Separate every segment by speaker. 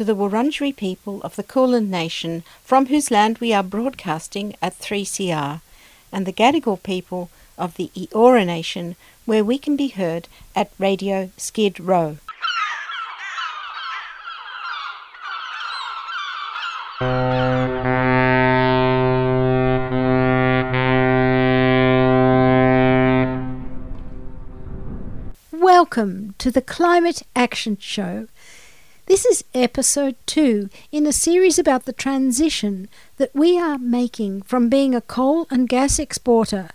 Speaker 1: to the Wurundjeri people of the Kulin Nation from whose land we are broadcasting at 3CR, and the Gadigal people of the Eora Nation where we can be heard at Radio Skid Row. Welcome to the Climate Action Show. This is episode two in a series about the transition that we are making from being a coal and gas exporter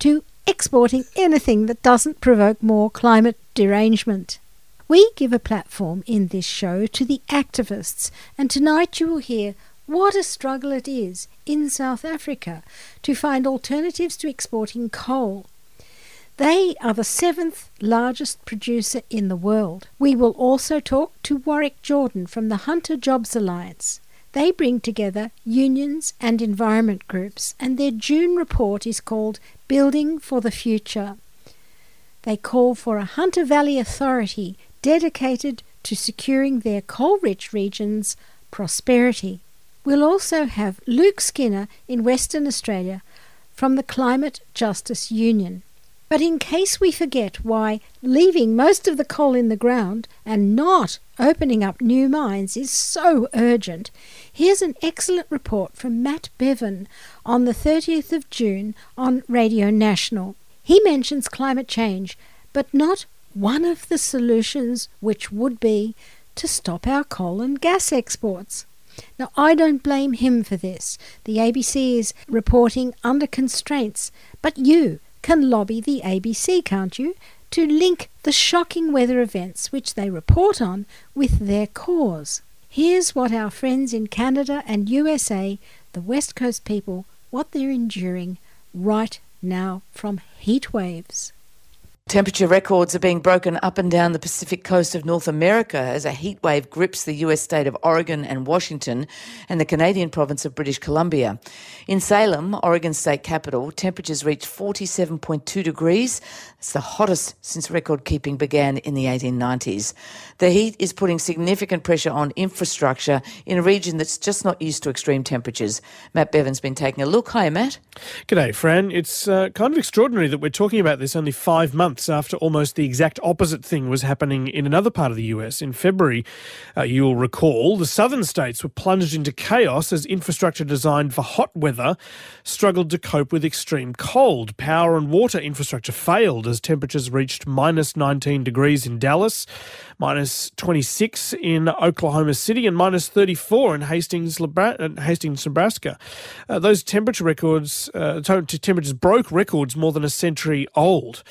Speaker 1: to exporting anything that doesn't provoke more climate derangement. We give a platform in this show to the activists, and tonight you will hear what a struggle it is in South Africa to find alternatives to exporting coal. They are the seventh largest producer in the world. We will also talk to Warwick Jordan from the Hunter Jobs Alliance. They bring together unions and environment groups, and their June report is called Building for the Future. They call for a Hunter Valley Authority dedicated to securing their coal rich regions' prosperity. We'll also have Luke Skinner in Western Australia from the Climate Justice Union. But in case we forget why leaving most of the coal in the ground and not opening up new mines is so urgent, here's an excellent report from Matt Bevan on the 30th of June on Radio National. He mentions climate change, but not one of the solutions, which would be to stop our coal and gas exports. Now, I don't blame him for this. The ABC is reporting under constraints, but you, can lobby the ABC, can't you, to link the shocking weather events which they report on with their cause. Here's what our friends in Canada and USA, the West Coast people, what they're enduring right now from heat waves.
Speaker 2: Temperature records are being broken up and down the Pacific coast of North America as a heat wave grips the US state of Oregon and Washington and the Canadian province of British Columbia. In Salem, Oregon's state capital, temperatures reached 47.2 degrees. It's the hottest since record keeping began in the 1890s. The heat is putting significant pressure on infrastructure in a region that's just not used to extreme temperatures. Matt Bevan's been taking a look. Hi, Matt.
Speaker 3: G'day, Fran. It's uh, kind of extraordinary that we're talking about this only five months after almost the exact opposite thing was happening in another part of the US. In February, uh, you'll recall, the southern states were plunged into chaos as infrastructure designed for hot weather struggled to cope with extreme cold. Power and water infrastructure failed as temperatures reached minus 19 degrees in Dallas, minus 26 in Oklahoma City, and minus 34 in Hastings, Hastings Nebraska. Uh, those temperature records, uh, temperatures broke records more than a century old.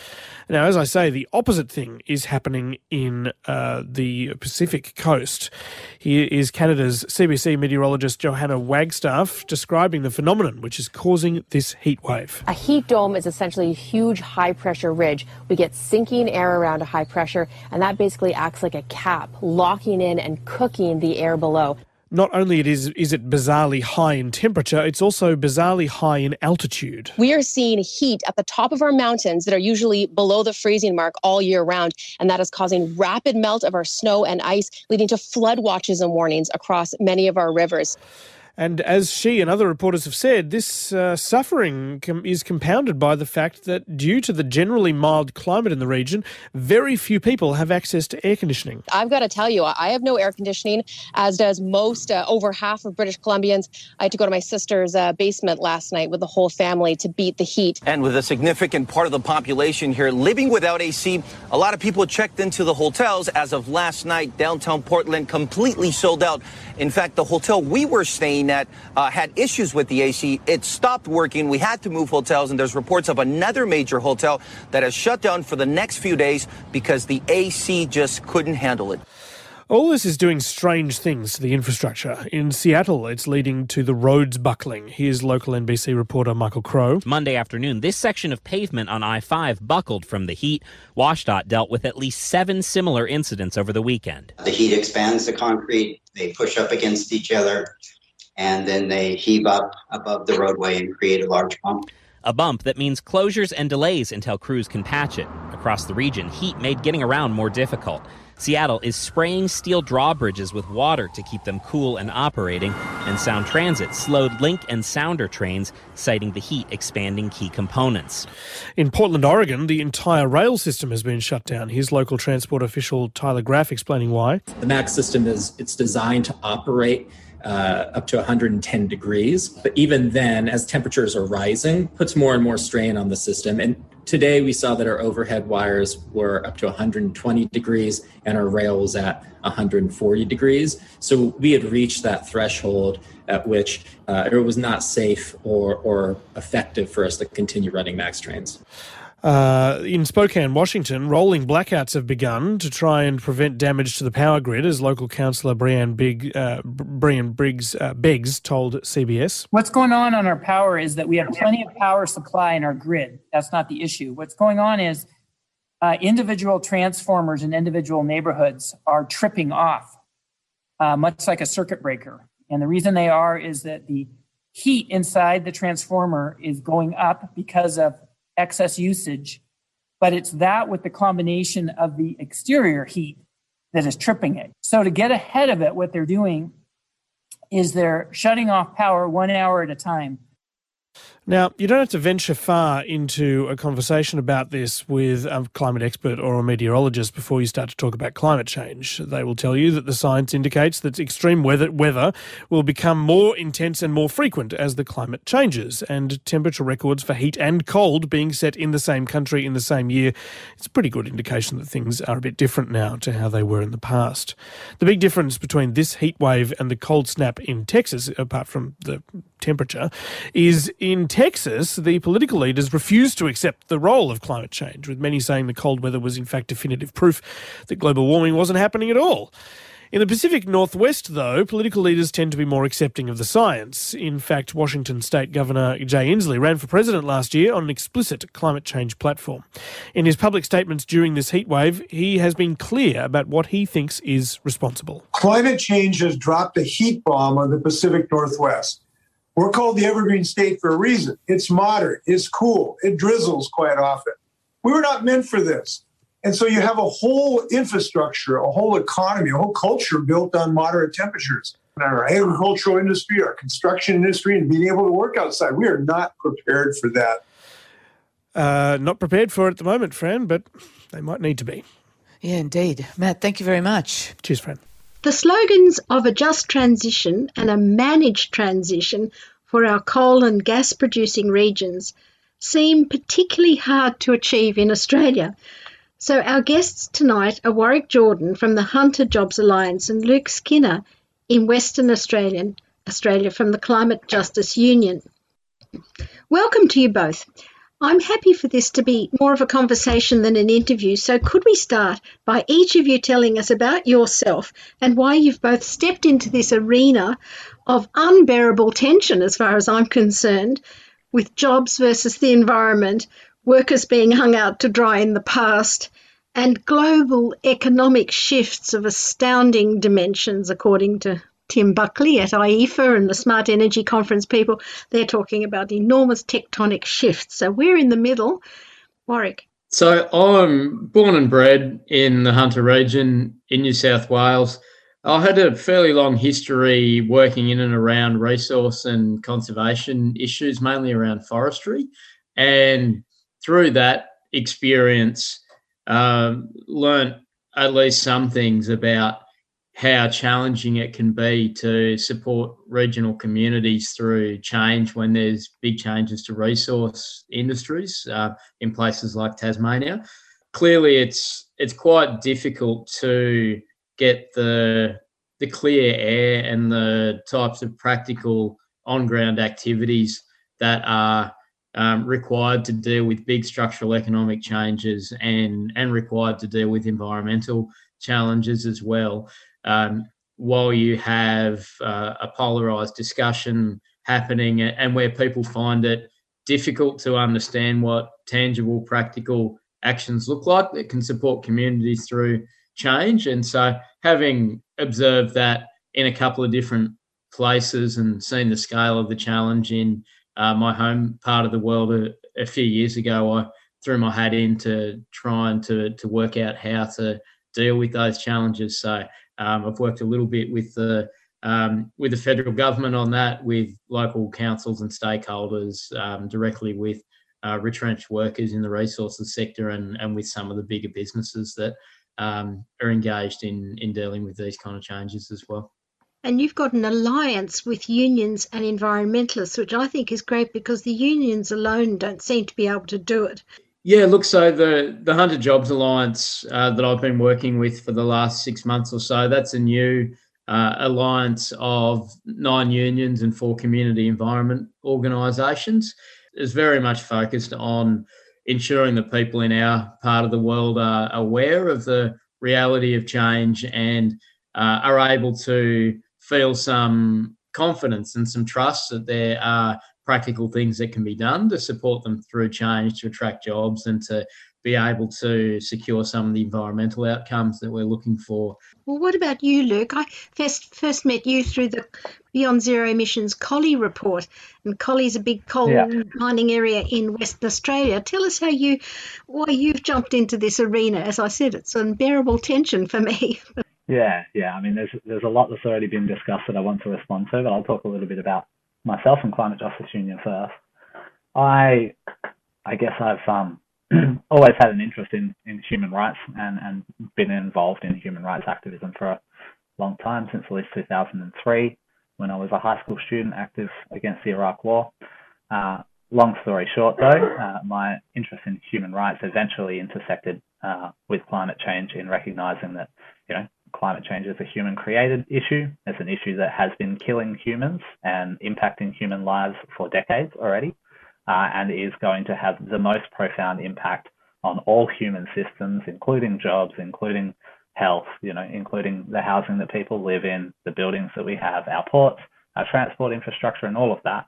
Speaker 3: Now, as I say, the opposite thing is happening in uh, the Pacific coast. Here is Canada's CBC meteorologist Johanna Wagstaff describing the phenomenon which is causing this heat wave.
Speaker 4: A heat dome is essentially a huge high pressure ridge. We get sinking air around a high pressure, and that basically acts like a cap, locking in and cooking the air below
Speaker 3: not only it is is it bizarrely high in temperature, it's also bizarrely high in altitude.
Speaker 4: We are seeing heat at the top of our mountains that are usually below the freezing mark all year round, and that is causing rapid melt of our snow and ice, leading to flood watches and warnings across many of our rivers.
Speaker 3: And as she and other reporters have said, this uh, suffering com- is compounded by the fact that due to the generally mild climate in the region, very few people have access to air conditioning.
Speaker 4: I've got to tell you, I have no air conditioning, as does most, uh, over half of British Columbians. I had to go to my sister's uh, basement last night with the whole family to beat the heat.
Speaker 5: And with a significant part of the population here living without AC, a lot of people checked into the hotels. As of last night, downtown Portland completely sold out. In fact, the hotel we were staying at uh, had issues with the AC. It stopped working. We had to move hotels, and there's reports of another major hotel that has shut down for the next few days because the AC just couldn't handle it.
Speaker 3: All this is doing strange things to the infrastructure. In Seattle, it's leading to the roads buckling. Here's local NBC reporter Michael Crow.
Speaker 6: Monday afternoon, this section of pavement on I 5 buckled from the heat. WashDOT dealt with at least seven similar incidents over the weekend.
Speaker 7: The heat expands the concrete, they push up against each other, and then they heave up above the roadway and create a large bump.
Speaker 6: A bump that means closures and delays until crews can patch it. Across the region, heat made getting around more difficult. Seattle is spraying steel drawbridges with water to keep them cool and operating, and Sound Transit slowed Link and Sounder trains, citing the heat expanding key components.
Speaker 3: In Portland, Oregon, the entire rail system has been shut down. Here's local transport official Tyler Graff explaining why.
Speaker 8: The MAX system is it's designed to operate uh, up to 110 degrees. But even then, as temperatures are rising, puts more and more strain on the system. And today we saw that our overhead wires were up to 120 degrees and our rail was at 140 degrees. So we had reached that threshold at which uh, it was not safe or, or effective for us to continue running MAX trains.
Speaker 3: Uh, in Spokane, Washington, rolling blackouts have begun to try and prevent damage to the power grid, as local councillor Brianne, Big, uh, Brian Briggs uh, Beggs told CBS.
Speaker 9: What's going on on our power is that we have plenty of power supply in our grid. That's not the issue. What's going on is uh, individual transformers in individual neighborhoods are tripping off, uh, much like a circuit breaker. And the reason they are is that the heat inside the transformer is going up because of excess usage, but it's that with the combination of the exterior heat that is tripping it. So to get ahead of it, what they're doing is they're shutting off power one hour at a time
Speaker 3: now, you don't have to venture far into a conversation about this with a climate expert or a meteorologist before you start to talk about climate change. They will tell you that the science indicates that extreme weather, weather will become more intense and more frequent as the climate changes, and temperature records for heat and cold being set in the same country in the same year. It's a pretty good indication that things are a bit different now to how they were in the past. The big difference between this heat wave and the cold snap in Texas, apart from the temperature, is in Texas, the political leaders refused to accept the role of climate change, with many saying the cold weather was in fact definitive proof that global warming wasn't happening at all. In the Pacific Northwest, though, political leaders tend to be more accepting of the science. In fact, Washington State Governor Jay Inslee ran for president last year on an explicit climate change platform. In his public statements during this heat wave, he has been clear about what he thinks is responsible.
Speaker 10: Climate change has dropped a heat bomb on the Pacific Northwest. We're called the Evergreen State for a reason. It's moderate, it's cool, it drizzles quite often. We were not meant for this. And so you have a whole infrastructure, a whole economy, a whole culture built on moderate temperatures. Our agricultural industry, our construction industry, and being able to work outside. We are not prepared for that.
Speaker 3: Uh, not prepared for it at the moment, Fran, but they might need to be.
Speaker 2: Yeah, indeed. Matt, thank you very much.
Speaker 3: Cheers, Fran.
Speaker 11: The slogans of a just transition and a managed transition for our coal and gas producing regions seem particularly hard to achieve in Australia. So, our guests tonight are Warwick Jordan from the Hunter Jobs Alliance and Luke Skinner in Western Australian, Australia from the Climate Justice Union. Welcome to you both. I'm happy for this to be more of a conversation than an interview. So, could we start by each of you telling us about yourself and why you've both stepped into this arena of unbearable tension, as far as I'm concerned, with jobs versus the environment, workers being hung out to dry in the past, and global economic shifts of astounding dimensions, according to Tim Buckley at IEEFA and the Smart Energy Conference people, they're talking about enormous tectonic shifts. So we're in the middle. Warwick.
Speaker 12: So I'm born and bred in the Hunter region in New South Wales. I had a fairly long history working in and around resource and conservation issues, mainly around forestry. And through that experience, um, learned at least some things about how challenging it can be to support regional communities through change when there's big changes to resource industries uh, in places like Tasmania. Clearly, it's it's quite difficult to get the the clear air and the types of practical on ground activities that are um, required to deal with big structural economic changes and and required to deal with environmental challenges as well. Um, while you have uh, a polarized discussion happening and where people find it difficult to understand what tangible, practical actions look like that can support communities through change. And so, having observed that in a couple of different places and seen the scale of the challenge in uh, my home part of the world a, a, few years ago, I threw my hat in to trying to to work out how to deal with those challenges. So um, I've worked a little bit with the um, with the federal government on that, with local councils and stakeholders, um, directly with uh, retrenched workers in the resources sector, and and with some of the bigger businesses that um, are engaged in in dealing with these kind of changes as well.
Speaker 11: And you've got an alliance with unions and environmentalists, which I think is great because the unions alone don't seem to be able to do it.
Speaker 12: Yeah, look, so the the Hunter Jobs Alliance uh, that I've been working with for the last six months or so, that's a new uh, alliance of nine unions and four community environment organisations. is very much focused on ensuring that people in our part of the world are aware of the reality of change and uh, are able to feel some confidence and some trust that there are practical things that can be done to support them through change to attract jobs and to be able to secure some of the environmental outcomes that we're looking for.
Speaker 11: Well, what about you, Luke? I first first met you through the Beyond Zero Emissions Collie report, and Collie's a big coal yeah. mining area in Western Australia. Tell us how you, why you've jumped into this arena. As I said, it's unbearable tension for me.
Speaker 13: yeah, yeah. I mean, there's there's a lot that's already been discussed that I want to respond to, but I'll talk a little bit about myself and Climate Justice Union first. I I guess I've um, always had an interest in, in human rights and, and been involved in human rights activism for a long time, since at least 2003, when I was a high school student active against the Iraq War. Uh, long story short, though, uh, my interest in human rights eventually intersected uh, with climate change in recognizing that, you know, climate change is a human created issue. It's an issue that has been killing humans and impacting human lives for decades already, uh, and is going to have the most profound impact on all human systems, including jobs, including health, you know, including the housing that people live in, the buildings that we have, our ports, our transport infrastructure, and all of that.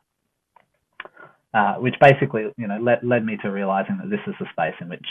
Speaker 13: Uh, which basically, you know, led, led me to realizing that this is the space in which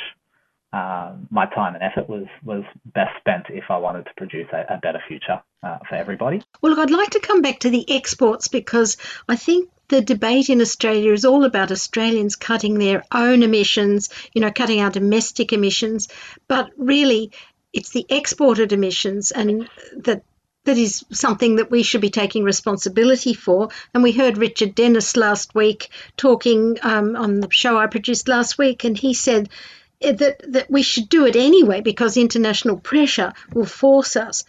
Speaker 13: uh, my time and effort was was best spent if I wanted to produce a, a better future uh, for everybody.
Speaker 11: Well, look, I'd like to come back to the exports because I think the debate in Australia is all about Australians cutting their own emissions, you know, cutting our domestic emissions, but really it's the exported emissions and that that is something that we should be taking responsibility for. And we heard Richard Dennis last week talking um, on the show I produced last week, and he said that that we should do it anyway because international pressure will force us.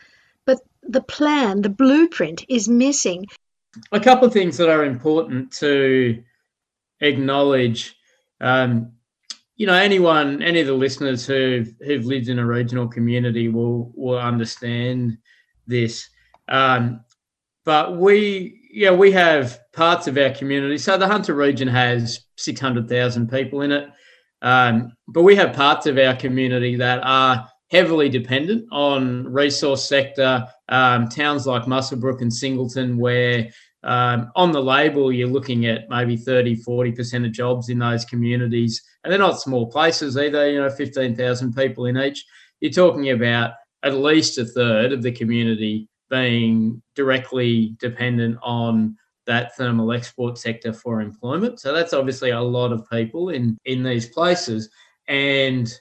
Speaker 11: But the plan, the blueprint, is missing.
Speaker 12: A couple of things that are important to acknowledge. Um, you know, anyone, any of the listeners who've who've lived in a regional community will will understand this. Um, but we, yeah, we have parts of our community. So the Hunter region has six hundred thousand people in it. Um, but we have parts of our community that are heavily dependent on resource sector um, towns like Muswellbrook and Singleton, where um, on the label you're looking at maybe 30, 40% of jobs in those communities. And they're not small places either, you know, 15,000 people in each. You're talking about at least a third of the community being directly dependent on that thermal export sector for employment. So that's obviously a lot of people in in these places, and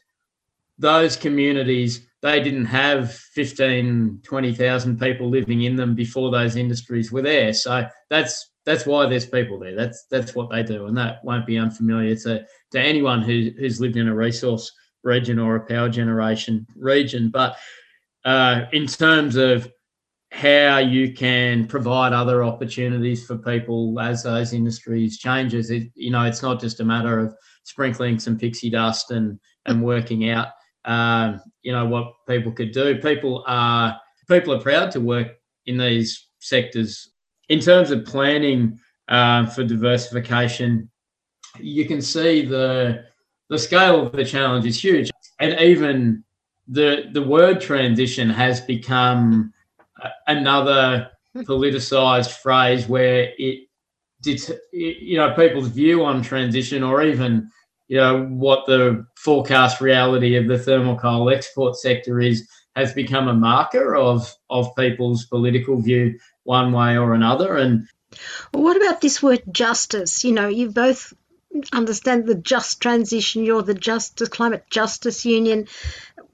Speaker 12: those communities they didn't have 15 20,000 people living in them before those industries were there. So that's that's why there's people there. That's that's what they do. And that won't be unfamiliar to to anyone who, who's lived in a resource region or a power generation region. But uh, in terms of how you can provide other opportunities for people as those industries changes. It, you know, it's not just a matter of sprinkling some pixie dust and and working out, um, you know, what people could do. People are people are proud to work in these sectors. In terms of planning um, for diversification, you can see the the scale of the challenge is huge, and even the the word transition has become another politicized phrase where it did you know people's view on transition or even you know what the forecast reality of the thermal coal export sector is has become a marker of of people's political view one way or another. And
Speaker 1: well, what about this word justice? You know you both understand the just transition you're the justice climate justice union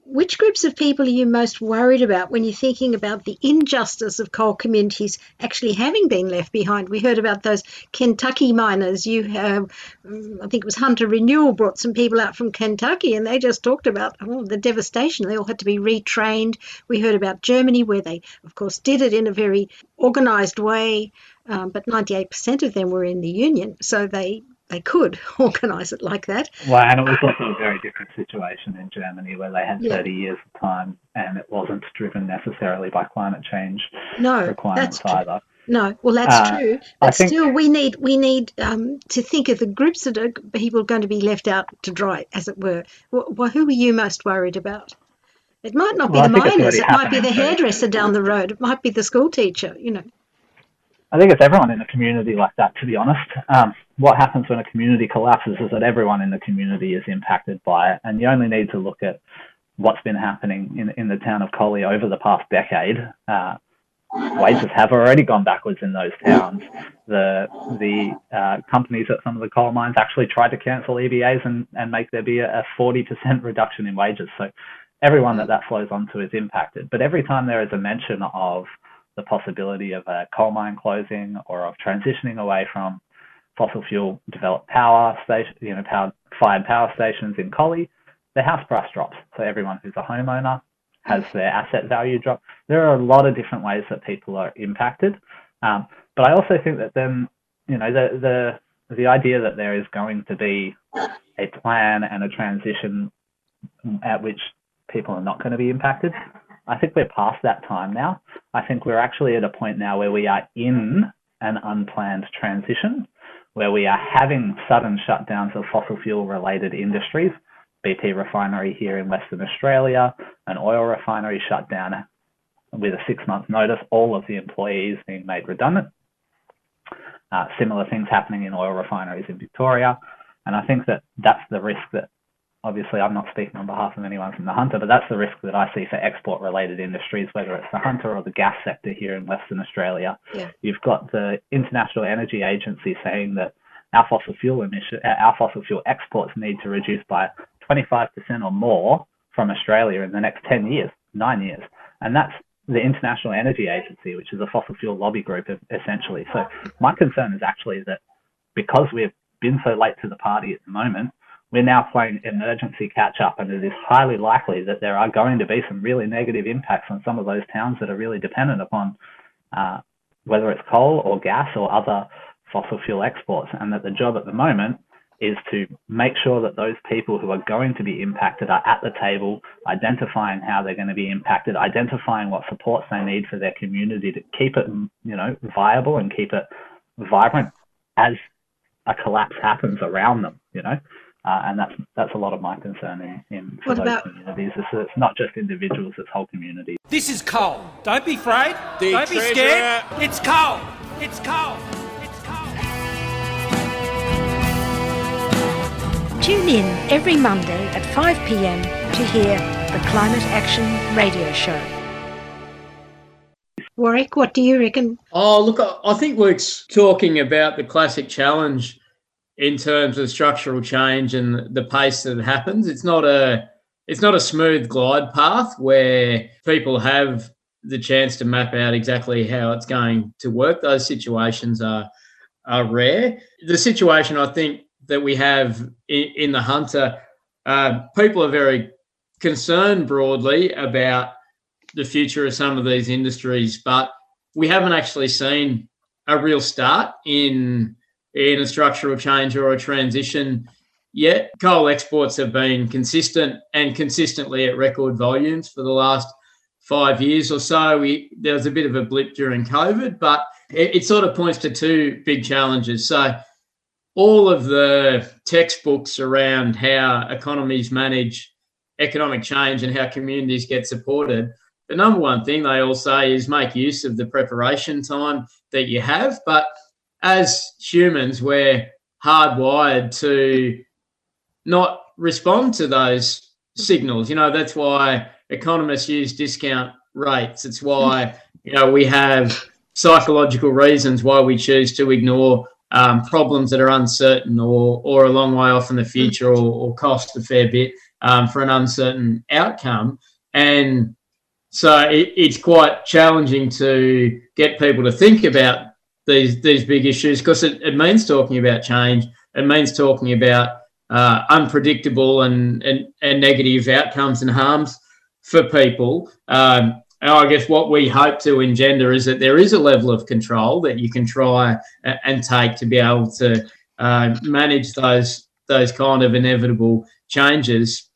Speaker 1: which groups of people are you most worried about when you're thinking about the injustice of coal communities actually having been left behind? We heard about those Kentucky miners. You have, I think it was Hunter Renewal brought some people out from Kentucky, and they just talked about oh, the devastation. They all had to be retrained. We heard about Germany, where they, of course, did it in a very organised way. Um, but 98% of them were in the union, so they they could organise it like that.
Speaker 13: Well, and it was also a very different situation in Germany where they had yeah. 30 years of time and it wasn't driven necessarily by climate change
Speaker 1: no,
Speaker 13: requirements
Speaker 1: that's
Speaker 13: either.
Speaker 1: No, well that's uh, true, but think, still we need we need um, to think of the groups that are people going to be left out to dry, as it were. Well, who are you most worried about? It might not be well, the miners. It might be the hairdresser down the road. It might be the school teacher. You know.
Speaker 13: I think it's everyone in a community like that, to be honest. Um, what happens when a community collapses is that everyone in the community is impacted by it. And you only need to look at what's been happening in, in the town of Collie over the past decade. Uh, wages have already gone backwards in those towns. The the uh, companies at some of the coal mines actually tried to cancel EBAs and, and make there be a, a 40% reduction in wages. So everyone that that flows onto is impacted. But every time there is a mention of the possibility of a coal mine closing or of transitioning away from fossil fuel developed power station, you know, power, fired power stations in Collie, the house price drops. So everyone who's a homeowner has their asset value drop. There are a lot of different ways that people are impacted. Um, but I also think that then, you know, the, the, the idea that there is going to be a plan and a transition at which people are not going to be impacted I think we're past that time now. I think we're actually at a point now where we are in an unplanned transition, where we are having sudden shutdowns of fossil fuel related industries. BP refinery here in Western Australia, an oil refinery shut down with a six month notice, all of the employees being made redundant. Uh, similar things happening in oil refineries in Victoria. And I think that that's the risk that obviously I'm not speaking on behalf of anyone from the Hunter, but that's the risk that I see for export related industries, whether it's the Hunter or the gas sector here in Western Australia. Yeah. You've got the International Energy Agency saying that our fossil fuel emission, uh, our fossil fuel exports need to reduce by 25% or more from Australia in the next 10 years, nine years. And that's the International Energy Agency, which is a fossil fuel lobby group essentially. So my concern is actually that because we've been so late to the party at the moment, we're now playing emergency catch up, and it is highly likely that there are going to be some really negative impacts on some of those towns that are really dependent upon uh, whether it's coal or gas or other fossil fuel exports. And that the job at the moment is to make sure that those people who are going to be impacted are at the table, identifying how they're going to be impacted, identifying what supports they need for their community to keep it, you know, viable and keep it vibrant as a collapse happens around them, you know. Uh, and that's that's a lot of my concern in, in what those about... communities. It's, it's, not just individuals; it's whole communities.
Speaker 14: This is coal. Don't be afraid. The Don't be scared. It's coal. It's coal. It's coal.
Speaker 1: Tune in every Monday at 5 p.m. to hear the Climate Action Radio Show. Warwick, what do you reckon?
Speaker 12: Oh, look, I think Luke's talking about the classic challenge in terms of structural change and the pace that it happens. It's not a it's not a smooth glide path where people have the chance to map out exactly how it's going to work. Those situations are are rare. The situation I think that we have in, in the hunter, uh, people are very concerned broadly about the future of some of these industries, but we haven't actually seen a real start in in a structural change or a transition yet. Coal exports have been consistent and consistently at record volumes for the last five years or so. We, there was a bit of a blip during COVID, but it, it sort of points to two big challenges. So, all of the textbooks around how economies manage economic change and how communities get supported the number one thing they all say is make use of the preparation time that you have. But as humans, we're hardwired to not respond to those signals. You know, that's why economists use discount rates. It's why, you know, we have psychological reasons why we choose to ignore um, problems that are uncertain or, or a long way off in the future or, or cost a fair bit um, for an uncertain outcome. And so it, it's quite challenging to get people to think about these these big issues because it, it means talking about change. It means talking about uh, unpredictable and, and, and negative outcomes and harms for people. Um, I guess what we hope to engender is that there is a level of control that you can try and take to be able to uh, manage those those kind of inevitable changes.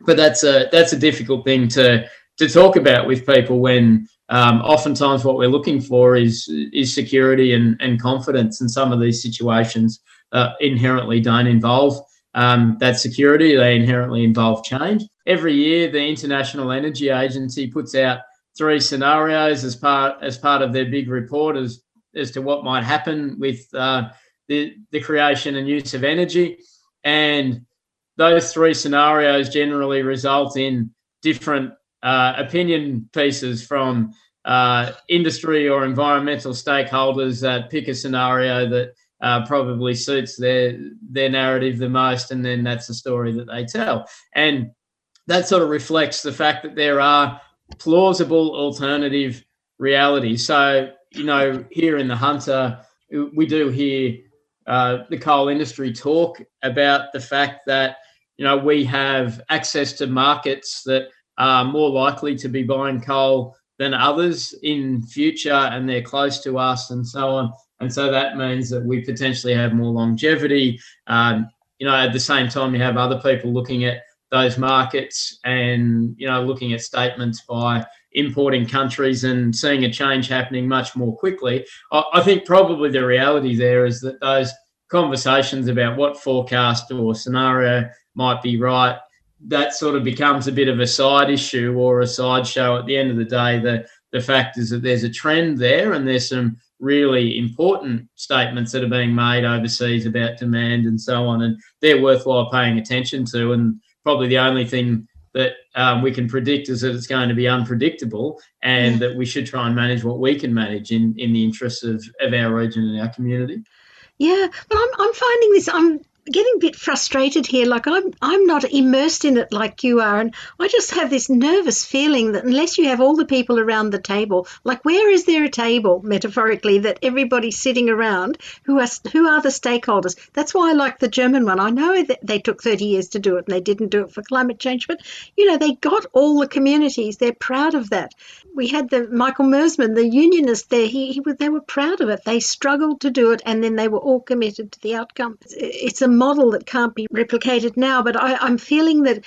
Speaker 12: But that's a that's a difficult thing to to talk about with people when um, oftentimes what we're looking for is is security and, and confidence and some of these situations uh, inherently don't involve um, that security. They inherently involve change. Every year the international energy agency puts out three scenarios as part as part of their big report as as to what might happen with uh, the the creation and use of energy. And those three scenarios generally result in different uh, opinion pieces from uh, industry or environmental stakeholders that pick a scenario that uh, probably suits their their narrative the most, and then that's the story that they tell. And that sort of reflects the fact that there are plausible alternative realities. So you know, here in the Hunter, we do hear uh, the coal industry talk about the fact that you know we have access to markets that are more likely to be buying coal than others in future and they're close to us and so on. And so that means that we potentially have more longevity. Um, you know at the same time you have other people looking at those markets and you know looking at statements by importing countries and seeing a change happening much more quickly. I, I think probably the reality there is that those conversations about what forecast or scenario might be right that sort of becomes a bit of a side issue or a sideshow at the end of the day. The the fact is that there's a trend there and there's some really important statements that are being made overseas about demand and so on, and they're worthwhile paying attention to. And probably the only thing that um, we can predict is that it's going to be unpredictable, and that we should try and manage what we can manage in in the interests of, of our region and our community.
Speaker 11: Yeah, but I'm, I'm finding this. I'm getting a bit frustrated here. Like I'm, I'm not immersed in it like you are, and I just have this nervous feeling that unless you have all the people around the table, like where is there a table metaphorically that everybody's sitting around? Who are who are the stakeholders? That's why I like the German one. I know that they took 30 years to do it, and they didn't do it for climate change, but you know they got all the communities. They're proud of that. We had the Michael Mersman, the unionist there. He, he they were proud of it. They struggled to do it, and then they were all committed to the outcome. It's a model that can't be replicated now, but I, I'm feeling that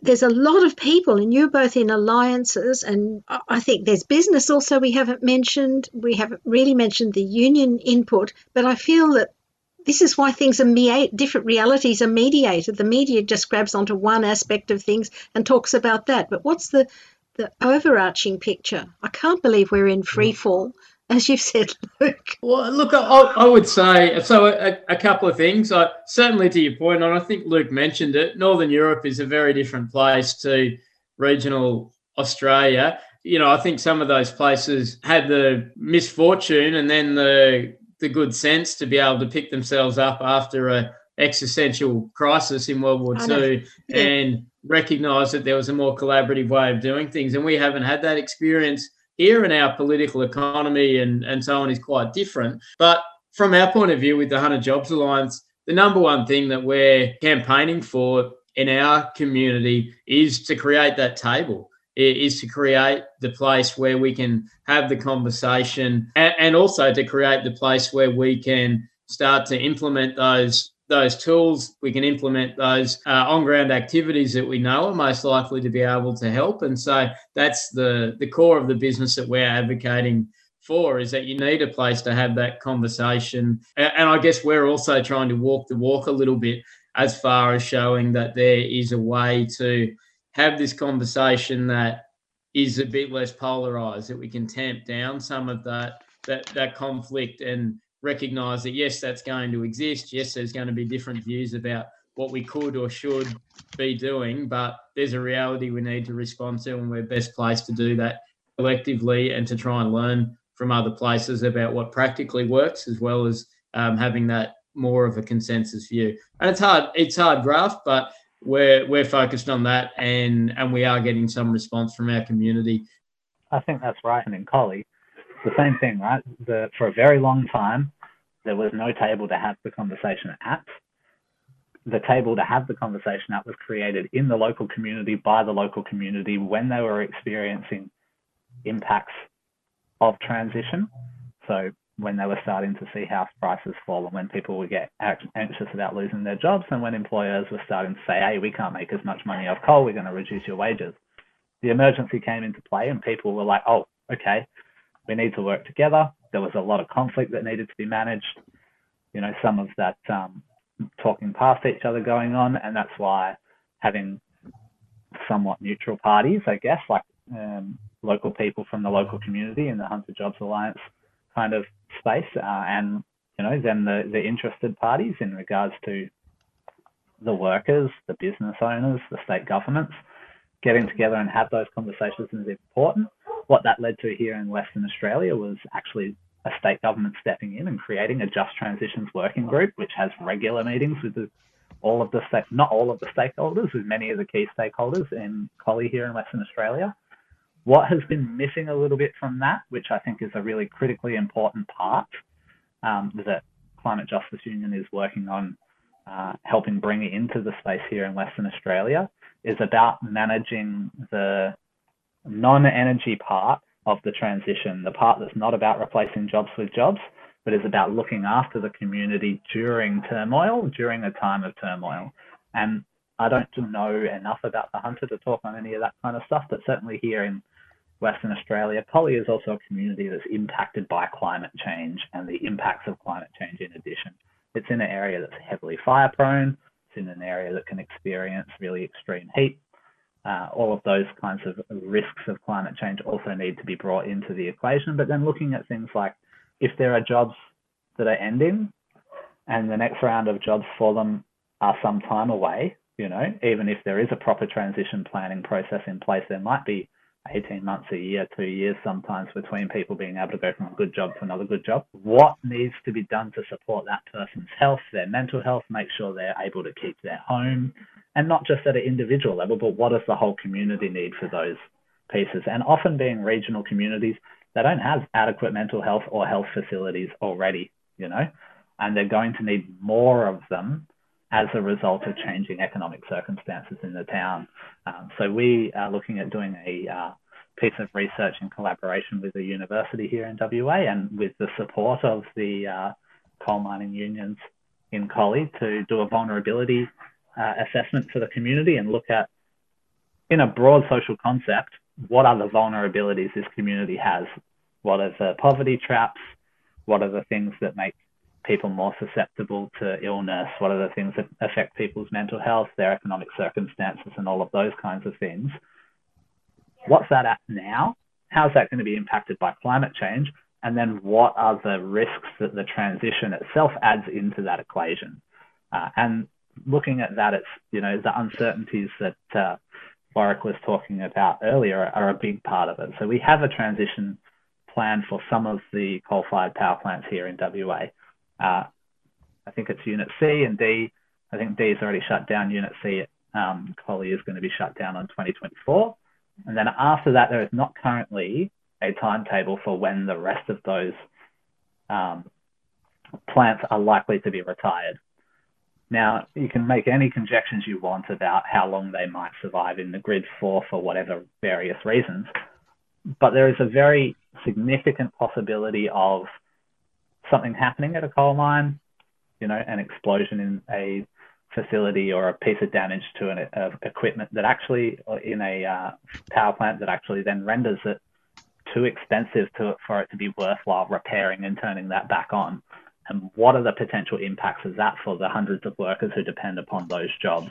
Speaker 11: there's a lot of people, and you're both in alliances, and I think there's business also we haven't mentioned. We haven't really mentioned the union input, but I feel that this is why things are mediate, different realities are mediated. The media just grabs onto one aspect of things and talks about that. But what's the the overarching picture? I can't believe we're in mm. free fall as you've said, Luke.
Speaker 12: Well, look, I, I would say so. A, a, couple of things. I, certainly, to your point, and I think Luke mentioned it. Northern Europe is a very different place to regional Australia. You know, I think some of those places had the misfortune and then the the good sense to be able to pick themselves up after a existential crisis in World War II yeah. and recognise that there was a more collaborative way of doing things. And we haven't had that experience here in our political economy and, and so on is quite different. But from our point of view with the Hunter Jobs Alliance, the number one thing that we're campaigning for in our community is to create that table is to create the place where we can have the conversation and, and also to create the place where we can start to implement those those tools, we can implement those uh, on-ground activities that we know are most likely to be able to help. And so that's the the core of the business that we're advocating for is that you need a place to have that conversation. And, and I guess we're also trying to walk the walk a little bit as far as showing that there is a way to have this conversation that is a bit less polarized, that we can tamp down some of that that that conflict and recognize that yes, that's going to exist. Yes, there's going to be different views about what we could or should be doing, but there's a reality we need to respond to, and we're best placed to do that collectively and to try and learn from other places about what practically works, as well as um, having that more of a consensus view. And it's hard, it's hard graft, but we're we're focused on that, and and we are getting some response from our community.
Speaker 13: I think that's right. And in Collie, the same thing, right? The, for a very long time, there was no table to have the conversation at. The table to have the conversation at was created in the local community by the local community when they were experiencing impacts of transition. So when they were starting to see house prices fall and when people would get anxious about losing their jobs and when employers were starting to say, hey, we can't make as much money off coal, we're going to reduce your wages. The emergency came into play and people were like, oh, okay, we need to work together. There was a lot of conflict that needed to be managed. You know, some of that um, talking past each other going on, and that's why having somewhat neutral parties, I guess, like um, local people from the local community in the Hunter Jobs Alliance kind of space, uh, and you know, then the the interested parties in regards to the workers, the business owners, the state governments, getting together and have those conversations is important. What that led to here in Western Australia was actually a state government stepping in and creating a Just Transitions Working Group, which has regular meetings with the, all of the not all of the stakeholders, with many of the key stakeholders in Collie here in Western Australia. What has been missing a little bit from that, which I think is a really critically important part um, that Climate Justice Union is working on uh, helping bring into the space here in Western Australia, is about managing the non-energy part of the transition, the part that's not about replacing jobs with jobs, but is about looking after the community during turmoil, during a time of turmoil. And I don't know enough about the hunter to talk on any of that kind of stuff, but certainly here in Western Australia, Collie is also a community that's impacted by climate change and the impacts of climate change in addition. It's in an area that's heavily fire prone, it's in an area that can experience really extreme heat. Uh, all of those kinds of risks of climate change also need to be brought into the equation. But then looking at things like if there are jobs that are ending and the next round of jobs for them are some time away, you know, even if there is a proper transition planning process in place, there might be 18 months, a year, two years sometimes between people being able to go from a good job to another good job. What needs to be done to support that person's health, their mental health, make sure they're able to keep their home, and not just at an individual level, but what does the whole community need for those pieces? And often being regional communities, they don't have adequate mental health or health facilities already, you know, and they're going to need more of them as a result of changing economic circumstances in the town. Um, so we are looking at doing a uh, piece of research in collaboration with the university here in WA and with the support of the uh, coal mining unions in Collie to do a vulnerability uh, assessment for the community and look at, in a broad social concept, what are the vulnerabilities this community has? What are the poverty traps? What are the things that make people more susceptible to illness? What are the things that affect people's mental health, their economic circumstances, and all of those kinds of things? What's that at now? How's that going to be impacted by climate change? And then what are the risks that the transition itself adds into that equation? Uh, and looking at that, it's, you know, the uncertainties that uh, Warwick was talking about earlier are, a big part of it. So we have a transition plan for some of the coal-fired power plants here in WA. Uh, I think it's Unit C and D. I think D is already shut down. Unit C at um, Collie is going to be shut down on 2024. And then after that, there is not currently a timetable for when the rest of those um, plants are likely to be retired. Now, you can make any conjectures you want about how long they might survive in the grid for, for whatever various reasons, but there is a very significant possibility of something happening at a coal mine, you know, an explosion in a facility or a piece of damage to an uh, equipment that actually in a uh, power plant that actually then renders it too expensive to for it to be worthwhile repairing and turning that back on. And what are the potential impacts of that for the hundreds of workers who depend upon those jobs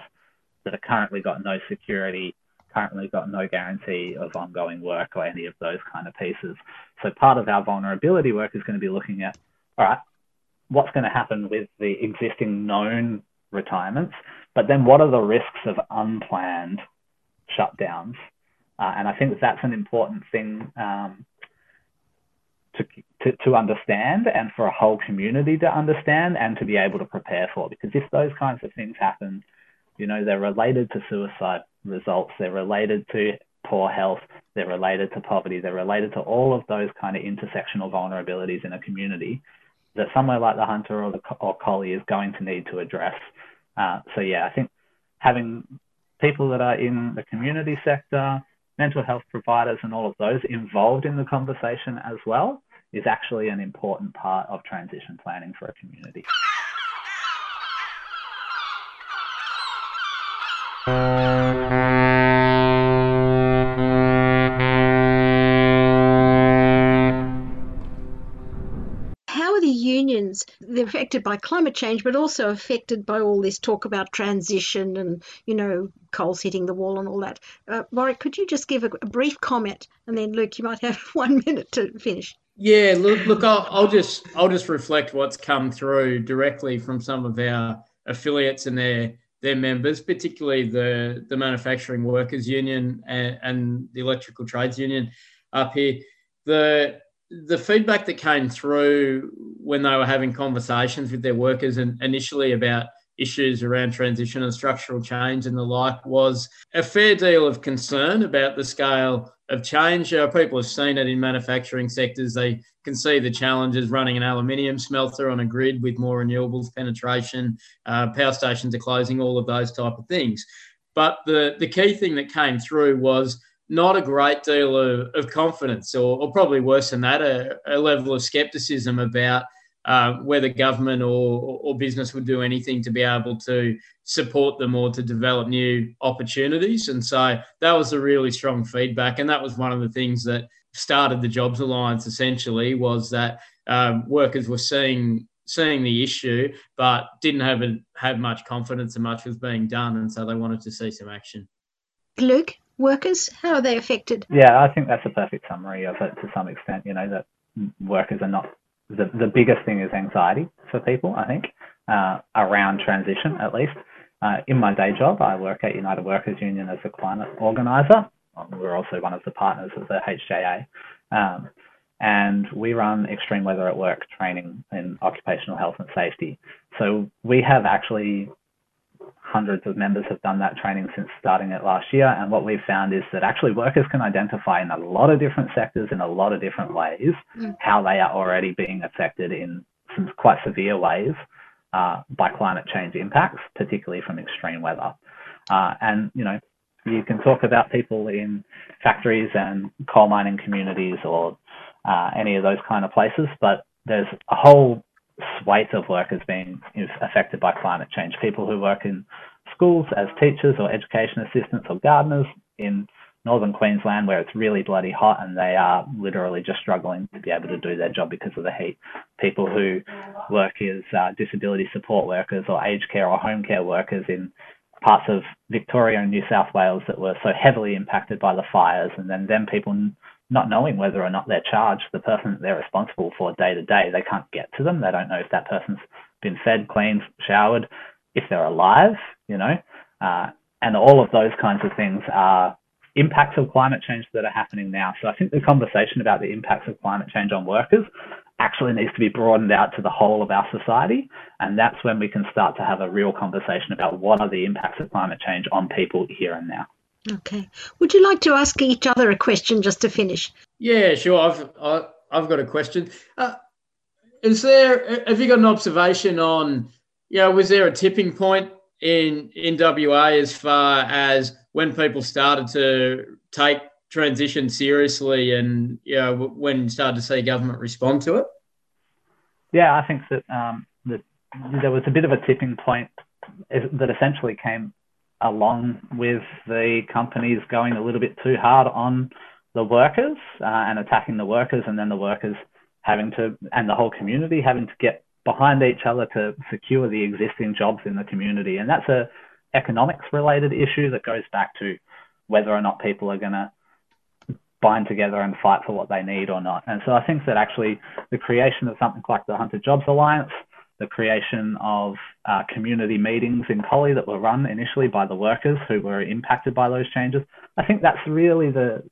Speaker 13: that have currently got no security, currently got no guarantee of ongoing work or any of those kind of pieces. So part of our vulnerability work is going to be looking at, all right, what's going to happen with the existing known retirements, but then what are the risks of unplanned shutdowns? Uh, and I think that's an important thing um, to, to, to understand and for a whole community to understand and to be able to prepare for. Because if those kinds of things happen, you know, they're related to suicide results, they're related to poor health, they're related to poverty, they're related to all of those kind of intersectional vulnerabilities in a community that somewhere like the Hunter or the or Collie is going to need to address. Uh, so yeah, I think having people that are in the community sector, mental health providers, and all of those involved in the conversation as well is actually an important part of transition planning for a community.
Speaker 1: unions? They're affected by climate change, but also affected by all this talk about transition and, you know, coals hitting the wall and all that. Uh, Warwick, could you just give a, a brief comment? And then, Luke, you might have one minute to finish.
Speaker 12: Yeah, look, look, I'll, I'll just I'll just reflect what's come through directly from some of our affiliates and their their members, particularly the the manufacturing workers union and, and the electrical trades union up here. The the feedback that came through when they were having conversations with their workers and initially about issues around transition and structural change and the like was a fair deal of concern about the scale of change. Uh, people have seen it in manufacturing sectors. They can see the challenges running an aluminium smelter on a grid with more renewables penetration. Uh, power stations are closing, all of those type of things. But the, the key thing that came through was not a great deal of, of confidence, or, or probably worse than that, a, a level of skepticism about uh, whether government or, or business would do anything to be able to support them or to develop new opportunities. And so that was a really strong feedback. And that was one of the things that started the Jobs Alliance essentially was that um, workers were seeing seeing the issue, but didn't have a, have much confidence in much was being done, and so they wanted to see some action.
Speaker 1: Luke, workers, how are they affected?
Speaker 13: Yeah, I think that's a perfect summary of it to some extent. You know that workers are not the, the biggest thing is anxiety for people, I think, uh, around transition at least. Uh, in my day job, I work at United Workers Union as a climate organiser. We're also one of the partners of the HJA. Um, and we run extreme weather at work training in occupational health and safety. So we have actually hundreds of members have done that training since starting it last year. And what we've found is that actually workers can identify in a lot of different sectors in a lot of different ways mm. how they are already being affected in some quite severe ways uh, by climate change impacts, particularly from extreme weather. Uh, and, you know, you can talk about people in factories and coal mining communities or uh, any of those kind of places, but there's a whole swathe of workers being affected by climate change. People who work in schools as teachers or education assistants or gardeners in northern Queensland where it's really bloody hot and they are literally just struggling to be able to do their job because of the heat. People who work as uh, disability support workers or aged care or home care workers in parts of Victoria and New South Wales that were so heavily impacted by the fires and then then people not knowing whether or not they're charged, the person that they're responsible for day to day, they can't get to them. They don't know if that person's been fed, cleaned, showered, if they're alive, you know. Uh, and all of those kinds of things are impacts of climate change that are happening now. So I think the conversation about the impacts of climate change on workers actually needs to be broadened out to the whole of our society. And that's when we can start to have a real conversation about what are the impacts of climate change on people here and now.
Speaker 1: Okay. Would you like to ask each other a question just to finish?
Speaker 12: Yeah, sure. I've I, I've got a question. Uh, is there? Have you got an observation on? Yeah, you know, was there a tipping point in in WA as far as when people started to take transition seriously, and you know, when you started to see government respond to it?
Speaker 13: Yeah, I think that um, that there was a bit of a tipping point that essentially came along with the companies going a little bit too hard on the workers uh, and attacking the workers, and then the workers having to, and the whole community having to get behind each other to secure the existing jobs in the community. And that's a economics related issue that goes back to whether or not people are going to bind together and fight for what they need or not. And so I think that actually the creation of something like the Hunter Jobs Alliance, the creation of uh, community meetings in Collie that were run initially by the workers who were impacted by those changes, I think that's really the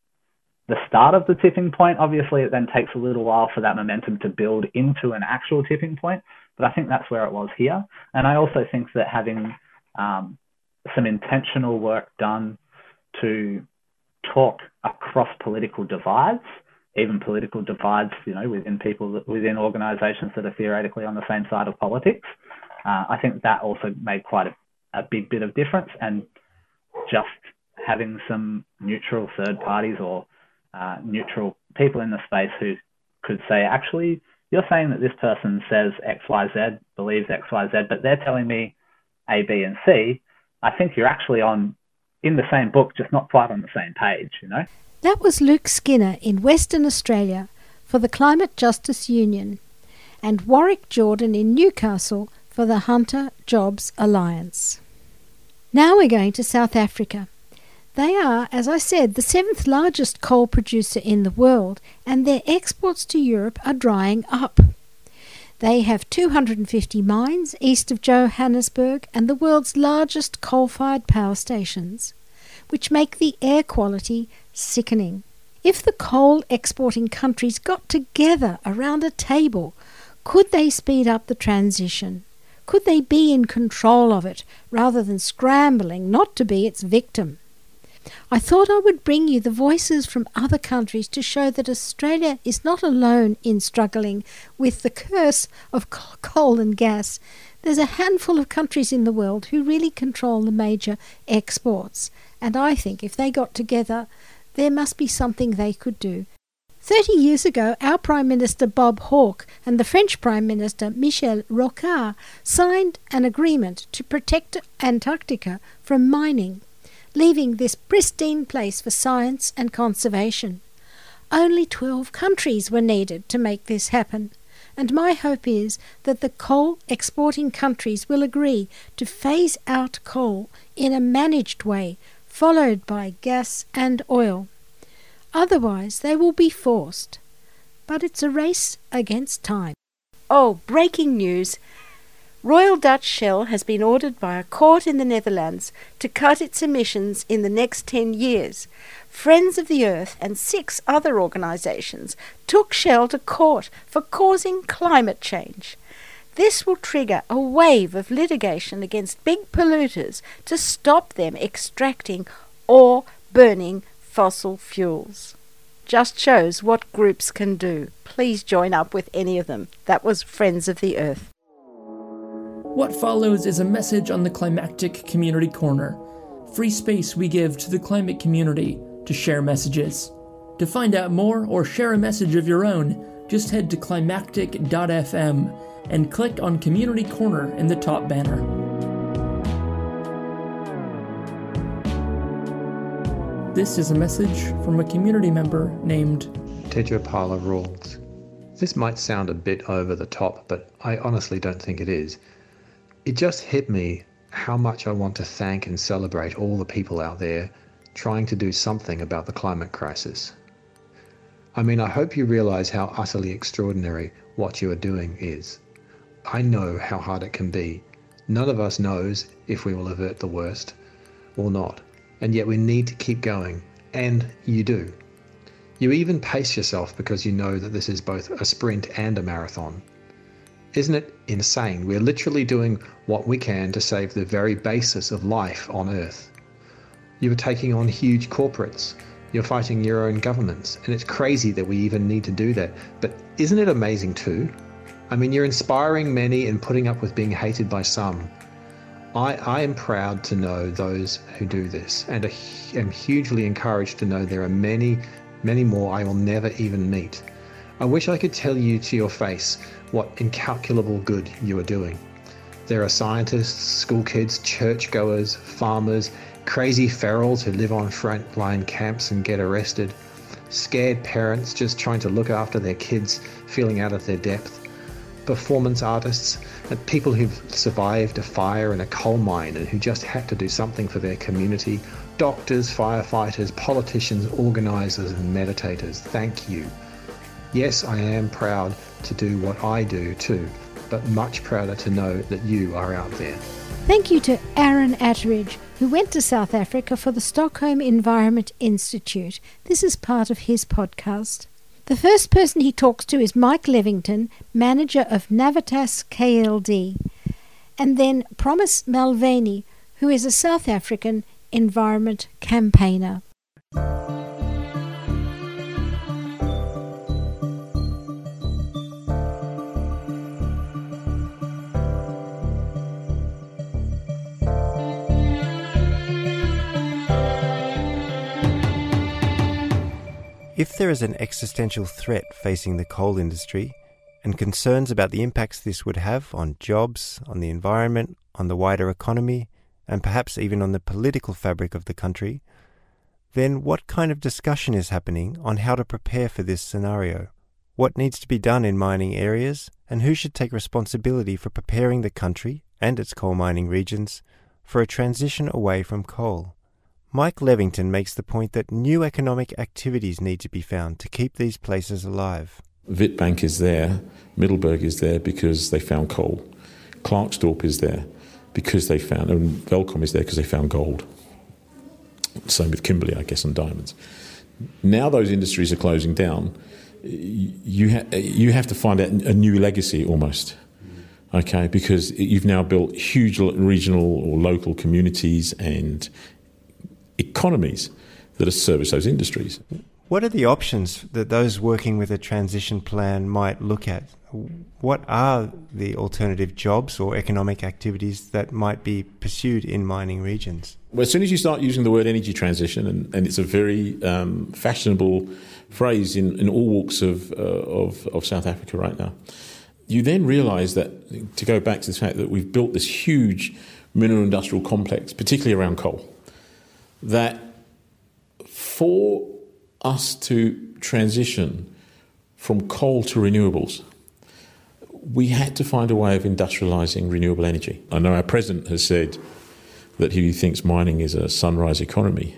Speaker 13: the start of the tipping point. Obviously, it then takes a little while for that momentum to build into an actual tipping point, but I think that's where it was here. And I also think that having um, some intentional work done to talk across political divides, even political divides, you know, within people, within organisations that are theoretically on the same side of politics. Uh, I think that also made quite a, a big bit of difference, and just having some neutral third parties or uh, neutral people in the space who could say, actually, you're saying that this person says X, Y, Z, believes X, Y, Z, but they're telling me A, B, and C. I think you're actually on in the same book, just not quite on the same page, you know?
Speaker 1: That was Luke Skinner in Western Australia for the Climate Justice Union and Warwick Jordan in Newcastle for the Hunter Jobs Alliance. Now we're going to South Africa. They are, as I said, the seventh largest coal producer in the world, and their exports to Europe are drying up. They have 250 mines east of Johannesburg and the world's largest coal fired power stations, which make the air quality sickening. If the coal exporting countries got together around a table, could they speed up the transition? Could they be in control of it rather than scrambling not to be its victim? I thought I would bring you the voices from other countries to show that Australia is not alone in struggling with the curse of coal and gas. There's a handful of countries in the world who really control the major exports, and I think if they got together, there must be something they could do. Thirty years ago, our Prime Minister Bob Hawke and the French Prime Minister Michel Rocard signed an agreement to protect Antarctica from mining leaving this pristine place for science and conservation. Only 12 countries were needed to make this happen, and my hope is that the coal exporting countries will agree to phase out coal in a managed way, followed by gas and oil. Otherwise, they will be forced. But it's a race against time. Oh, breaking news! Royal Dutch Shell has been ordered by a court in the Netherlands to cut its emissions in the next 10 years. Friends of the Earth and six other organisations took Shell to court for causing climate change. This will trigger a wave of litigation against big polluters to stop them extracting or burning fossil fuels. Just shows what groups can do. Please join up with any of them. That was Friends of the Earth.
Speaker 15: What follows is a message on the Climactic Community Corner, free space we give to the climate community to share messages. To find out more or share a message of your own, just head to climactic.fm and click on Community Corner in the top banner. This is a message from a community member named
Speaker 16: Tejopala Rules. This might sound a bit over the top, but I honestly don't think it is. It just hit me how much I want to thank and celebrate all the people out there trying to do something about the climate crisis. I mean, I hope you realize how utterly extraordinary what you are doing is. I know how hard it can be. None of us knows if we will avert the worst or not, and yet we need to keep going, and you do. You even pace yourself because you know that this is both a sprint and a marathon. Isn't it insane? We're literally doing what we can to save the very basis of life on Earth. You are taking on huge corporates. You're fighting your own governments. And it's crazy that we even need to do that. But isn't it amazing too? I mean, you're inspiring many and putting up with being hated by some. I, I am proud to know those who do this and am hugely encouraged to know there are many, many more I will never even meet. I wish I could tell you to your face what incalculable good you are doing. There are scientists, school kids, churchgoers, farmers, crazy ferals who live on frontline camps and get arrested, scared parents just trying to look after their kids feeling out of their depth, performance artists, and people who've survived a fire in a coal mine and who just had to do something for their community, Doctors, firefighters, politicians, organisers, and meditators, thank you. Yes, I am proud to do what I do too, but much prouder to know that you are out there.
Speaker 1: Thank you to Aaron Atteridge, who went to South Africa for the Stockholm Environment Institute. This is part of his podcast. The first person he talks to is Mike Levington, manager of Navitas KLD, and then Promise Malveni, who is a South African environment campaigner.
Speaker 17: If there is an existential threat facing the coal industry and concerns about the impacts this would have on jobs, on the environment, on the wider economy, and perhaps even on the political fabric of the country, then what kind of discussion is happening on how to prepare for this scenario? What needs to be done in mining areas, and who should take responsibility for preparing the country and its coal mining regions for a transition away from coal? Mike Levington makes the point that new economic activities need to be found to keep these places alive.
Speaker 18: Witbank is there, Middelburg is there because they found coal. Klerksdorp is there because they found, and Welkom is there because they found gold. Same with Kimberley, I guess, and diamonds. Now those industries are closing down. You, ha- you have to find out a new legacy almost okay, because you've now built huge regional or local communities and economies that have service those industries.
Speaker 17: What are the options that those working with a transition plan might look at? What are the alternative jobs or economic activities that might be pursued in mining regions?
Speaker 18: Well, as soon as you start using the word energy transition, and, and it's a very um, fashionable phrase in, in all walks of, uh, of, of South Africa right now, you then realise that, to go back to the fact that we've built this huge mineral industrial complex, particularly around coal that for us to transition from coal to renewables, we had to find a way of industrializing renewable energy. I know our president has said that he thinks mining is a sunrise economy,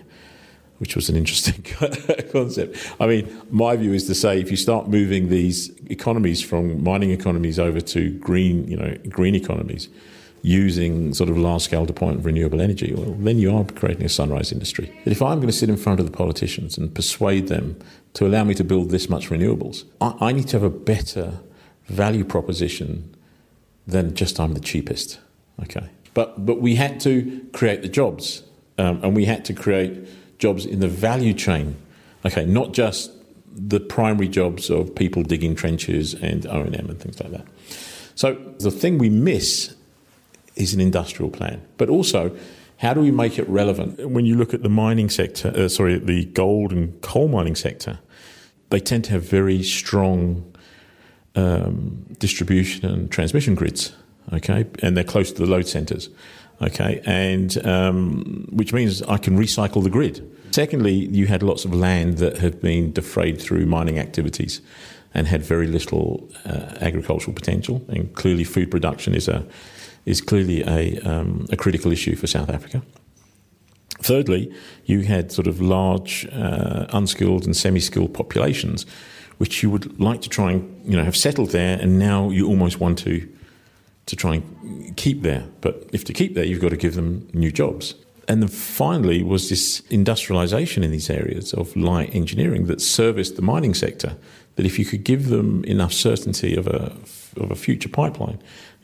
Speaker 18: which was an interesting concept. I mean, my view is to say if you start moving these economies from mining economies over to green, you know, green economies, using sort of large scale deployment of renewable energy, well, then you are creating a sunrise industry. But if I'm going to sit in front of the politicians and persuade them to allow me to build this much renewables, I, I need to have a better value proposition than just I'm the cheapest. Okay. But, but we had to create the jobs, um, and we had to create jobs in the value chain. Okay, not just the primary jobs of people digging trenches and O&M and things like that. So the thing we miss is an industrial plan. But also, how do we make it relevant? When you look at the mining sector, uh, sorry, the gold and coal mining sector, they tend to have very strong um, distribution and transmission grids, okay, and they're close to the load centres, okay, and um, which means I can recycle the grid. Secondly, you had lots of land that had been defrayed through mining activities and had very little uh, agricultural potential, and clearly food production is a is clearly a, um, a critical issue for South Africa. Thirdly, you had sort of large uh, unskilled and semi-skilled populations, which you would like to try and you know have settled there, and now you almost want to to try and keep there. But if to keep there, you've got to give them new jobs. And then finally was this industrialization in these areas of light engineering that serviced the mining sector. That if you could give them enough certainty of a of a future pipeline,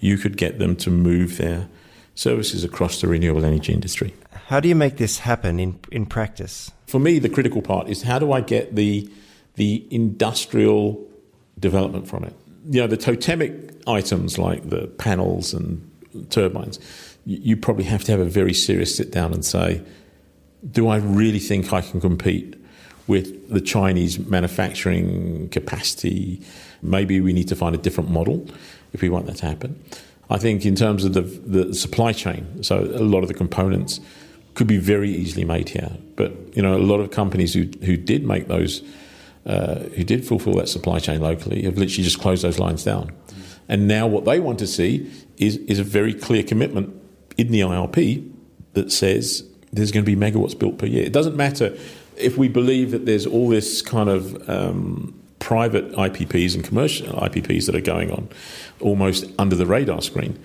Speaker 18: you could get them to move their services across the renewable energy industry.
Speaker 17: How do you make this happen in, in practice?
Speaker 18: For me, the critical part is how do I get the, the industrial development from it? You know, the totemic items like the panels and turbines, you probably have to have a very serious sit down and say, do I really think I can compete with the Chinese manufacturing capacity? Maybe we need to find a different model if we want that to happen. I think in terms of the, the supply chain, so a lot of the components could be very easily made here. But you know, a lot of companies who who did make those, uh, who did fulfil that supply chain locally, have literally just closed those lines down. And now what they want to see is is a very clear commitment in the IRP that says there's going to be megawatts built per year. It doesn't matter if we believe that there's all this kind of um, private IPPs and commercial IPPs that are going on almost under the radar screen.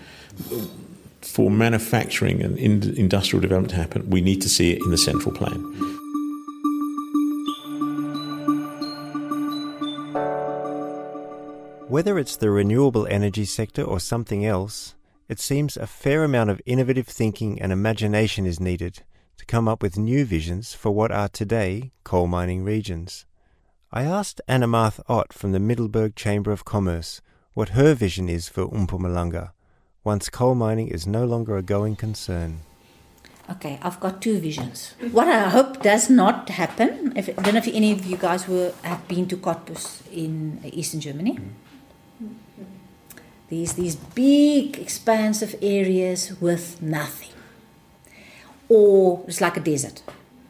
Speaker 18: For manufacturing and in- industrial development to happen, we need to see it in the central plan.
Speaker 17: Whether it's the renewable energy sector or something else, it seems a fair amount of innovative thinking and imagination is needed to come up with new visions for what are today coal mining regions. I asked Anna Marth Ott from the Middelburg Chamber of Commerce what her vision is for Mpumalanga once coal mining is no longer a going concern.
Speaker 19: Okay, I've got two visions. What I hope does not happen, if, I don't know if any of you guys were, have been to Cottbus in eastern Germany. These, these big, expansive areas with nothing. Or it's like a desert.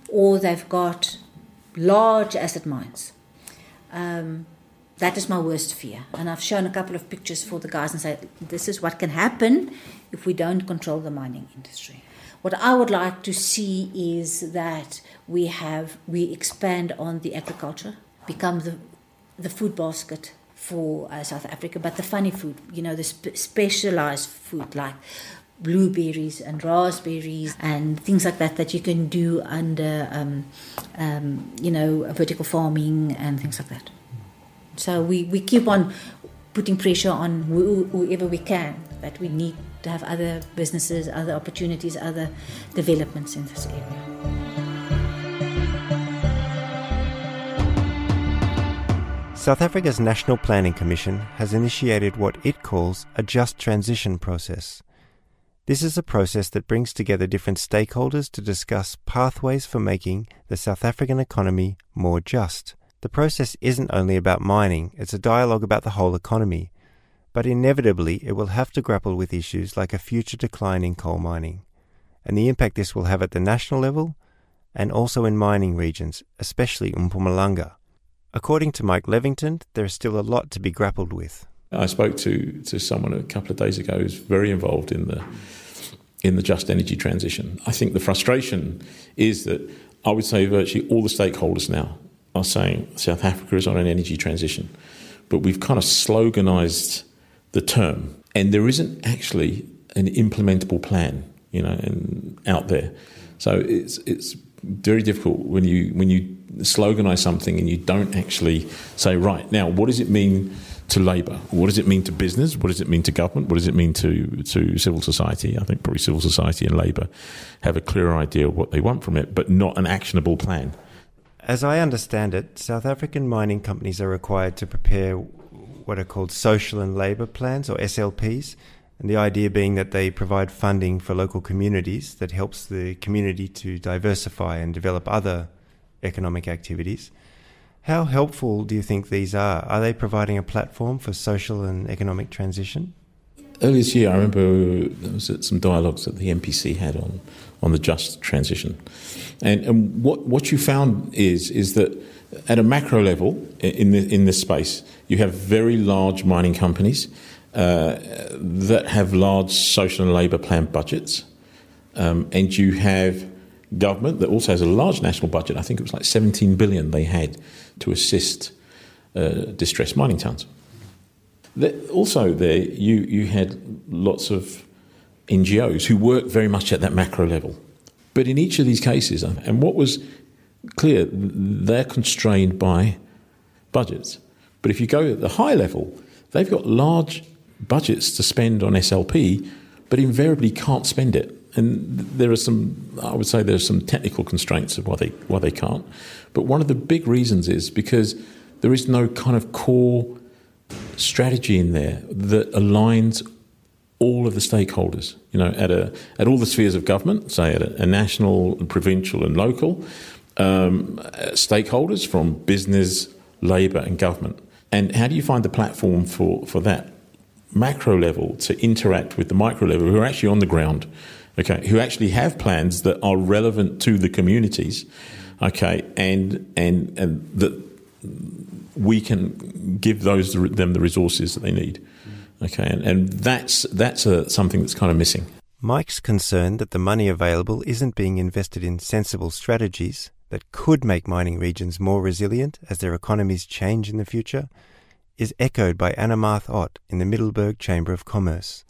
Speaker 19: Or they've got large acid mines. Um, that is my worst fear. And I've shown a couple of pictures for the guys and said, this is what can happen if we don't control the mining industry. What I would like to see is that we have we expand on the agriculture, become the the food basket for uh, South Africa, but the funny food, you know, the spe- specialized food like blueberries and raspberries and things like that that you can do under, um, um, you know, vertical farming and things like that. So we, we keep on putting pressure on wh- whoever we can that we need to have other businesses, other opportunities, other developments in this area.
Speaker 17: South Africa's National Planning Commission has initiated what it calls a just transition process. This is a process that brings together different stakeholders to discuss pathways for making the South African economy more just. The process isn't only about mining, it's a dialogue about the whole economy. But inevitably, it will have to grapple with issues like a future decline in coal mining, and the impact this will have at the national level and also in mining regions, especially Mpumalanga. According to Mike Levington, there is still a lot to be grappled with.
Speaker 18: I spoke to, to someone a couple of days ago who's very involved in the in the just energy transition. I think the frustration is that I would say virtually all the stakeholders now are saying South Africa is on an energy transition, but we've kind of sloganized the term, and there isn't actually an implementable plan, you know, and out there. So it's it's very difficult when you when you sloganize something and you don't actually say right now what does it mean to labour? What does it mean to business? What does it mean to government? What does it mean to to civil society? I think probably civil society and labour have a clearer idea of what they want from it, but not an actionable plan.
Speaker 17: As I understand it, South African mining companies are required to prepare what are called social and labour plans or SLPs, and the idea being that they provide funding for local communities that helps the community to diversify and develop other economic activities. How helpful do you think these are? Are they providing a platform for social and economic transition?
Speaker 18: Earlier this year, I remember there was some dialogues that the NPC had on, on the just transition. And, and what, what you found is, is that at a macro level in, the, in this space, you have very large mining companies uh, that have large social and labour plan budgets. Um, and you have government that also has a large national budget. I think it was like 17 billion they had to assist uh, distressed mining towns. also, there you, you had lots of NGOs who work very much at that macro level. But in each of these cases, and what was clear, they're constrained by budgets. But if you go at the high level, they've got large budgets to spend on SLP, but invariably can't spend it. And there are some, I would say, there are some technical constraints of why they why they can't. But one of the big reasons is because there is no kind of core strategy in there that aligns all of the stakeholders. You know, at a at all the spheres of government, say at a, a national, provincial, and local um, stakeholders from business, labour, and government. And how do you find the platform for for that macro level to interact with the micro level who are actually on the ground? Okay, who actually have plans that are relevant to the communities, okay, and and and that we can give those them the resources that they need, okay, and, and that's that's a, something that's kind of missing.
Speaker 17: Mike's concerned that the money available isn't being invested in sensible strategies that could make mining regions more resilient as their economies change in the future is echoed by Anna Marth Ott in the Middelburg Chamber of Commerce.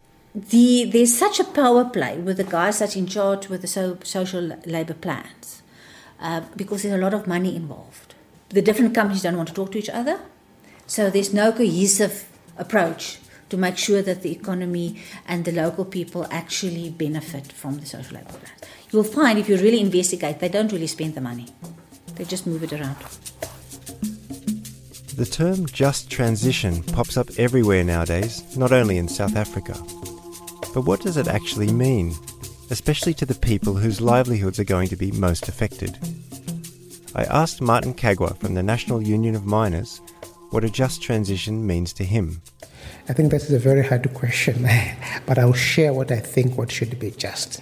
Speaker 19: The, there's such a power play with the guys that's in charge with the so, social labour plans uh, because there's a lot of money involved. The different companies don't want to talk to each other, so there's no cohesive approach to make sure that the economy and the local people actually benefit from the social labour plan. You'll find if you really investigate, they don't really spend the money, they just move it around.
Speaker 17: The term just transition pops up everywhere nowadays, not only in South Africa. But what does it actually mean, especially to the people whose livelihoods are going to be most affected? I asked Martin Kagwa from the National Union of Miners what a just transition means to him.
Speaker 20: I think that is a very hard question, but I'll share what I think what should be just.